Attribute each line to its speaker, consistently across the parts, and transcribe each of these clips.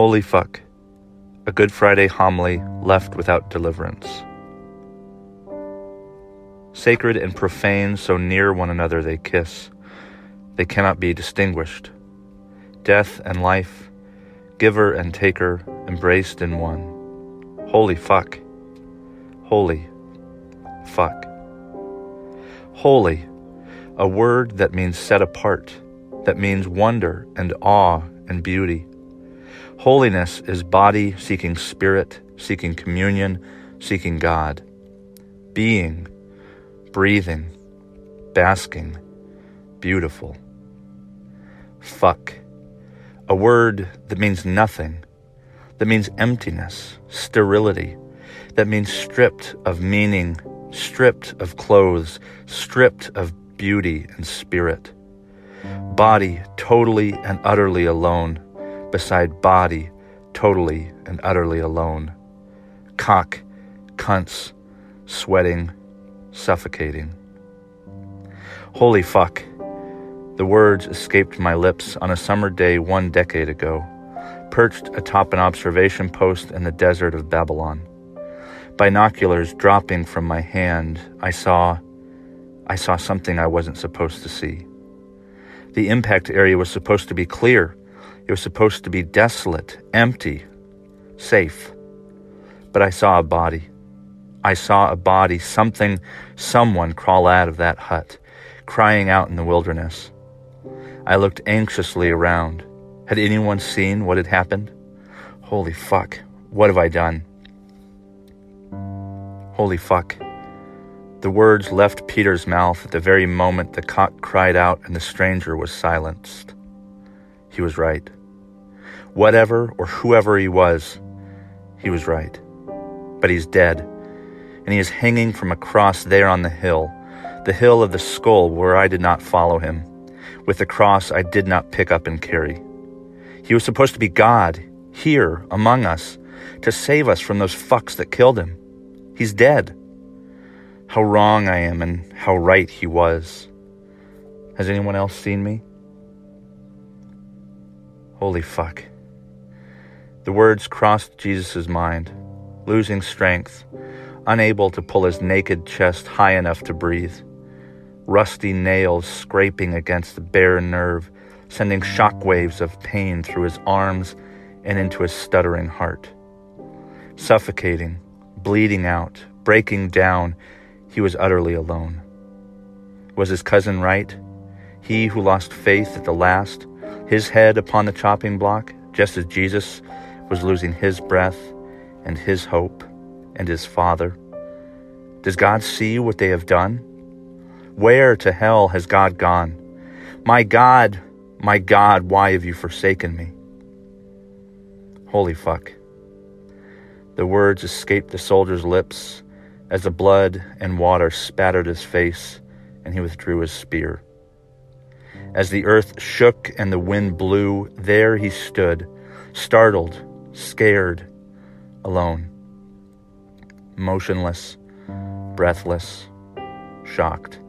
Speaker 1: Holy fuck. A Good Friday homily left without deliverance. Sacred and profane, so near one another they kiss, they cannot be distinguished. Death and life, giver and taker, embraced in one. Holy fuck. Holy fuck. Holy, a word that means set apart, that means wonder and awe and beauty. Holiness is body seeking spirit, seeking communion, seeking God. Being, breathing, basking, beautiful. Fuck. A word that means nothing, that means emptiness, sterility, that means stripped of meaning, stripped of clothes, stripped of beauty and spirit. Body totally and utterly alone beside body, totally and utterly alone. Cock, cunts, sweating, suffocating. Holy fuck. The words escaped my lips on a summer day one decade ago, perched atop an observation post in the desert of Babylon. Binoculars dropping from my hand, I saw I saw something I wasn't supposed to see. The impact area was supposed to be clear, it was supposed to be desolate, empty, safe. But I saw a body. I saw a body, something, someone crawl out of that hut, crying out in the wilderness. I looked anxiously around. Had anyone seen what had happened? Holy fuck, what have I done? Holy fuck. The words left Peter's mouth at the very moment the cock cried out and the stranger was silenced. He was right. Whatever or whoever he was, he was right. But he's dead, and he is hanging from a cross there on the hill, the hill of the skull where I did not follow him, with the cross I did not pick up and carry. He was supposed to be God, here among us, to save us from those fucks that killed him. He's dead. How wrong I am and how right he was. Has anyone else seen me? Holy fuck. The words crossed Jesus' mind, losing strength, unable to pull his naked chest high enough to breathe. Rusty nails scraping against the bare nerve, sending shock waves of pain through his arms and into his stuttering heart. Suffocating, bleeding out, breaking down, he was utterly alone. Was his cousin right? He who lost faith at the last, his head upon the chopping block, just as Jesus was losing his breath and his hope and his father? Does God see what they have done? Where to hell has God gone? My God, my God, why have you forsaken me? Holy fuck. The words escaped the soldier's lips as the blood and water spattered his face and he withdrew his spear. As the earth shook and the wind blew, there he stood, startled scared, alone, motionless, breathless, shocked.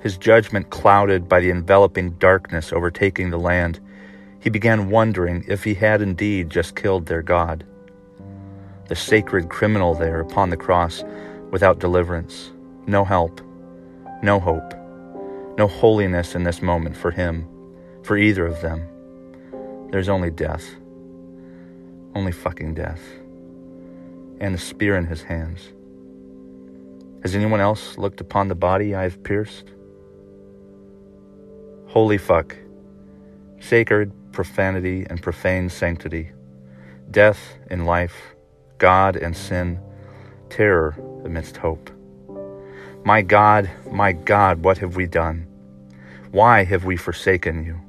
Speaker 1: His judgment clouded by the enveloping darkness overtaking the land, he began wondering if he had indeed just killed their God. The sacred criminal there upon the cross without deliverance, no help, no hope, no holiness in this moment for him, for either of them. There's only death. Only fucking death, and the spear in his hands. Has anyone else looked upon the body I have pierced? Holy fuck, sacred profanity and profane sanctity, death in life, God and sin, terror amidst hope. My God, my God, what have we done? Why have we forsaken you?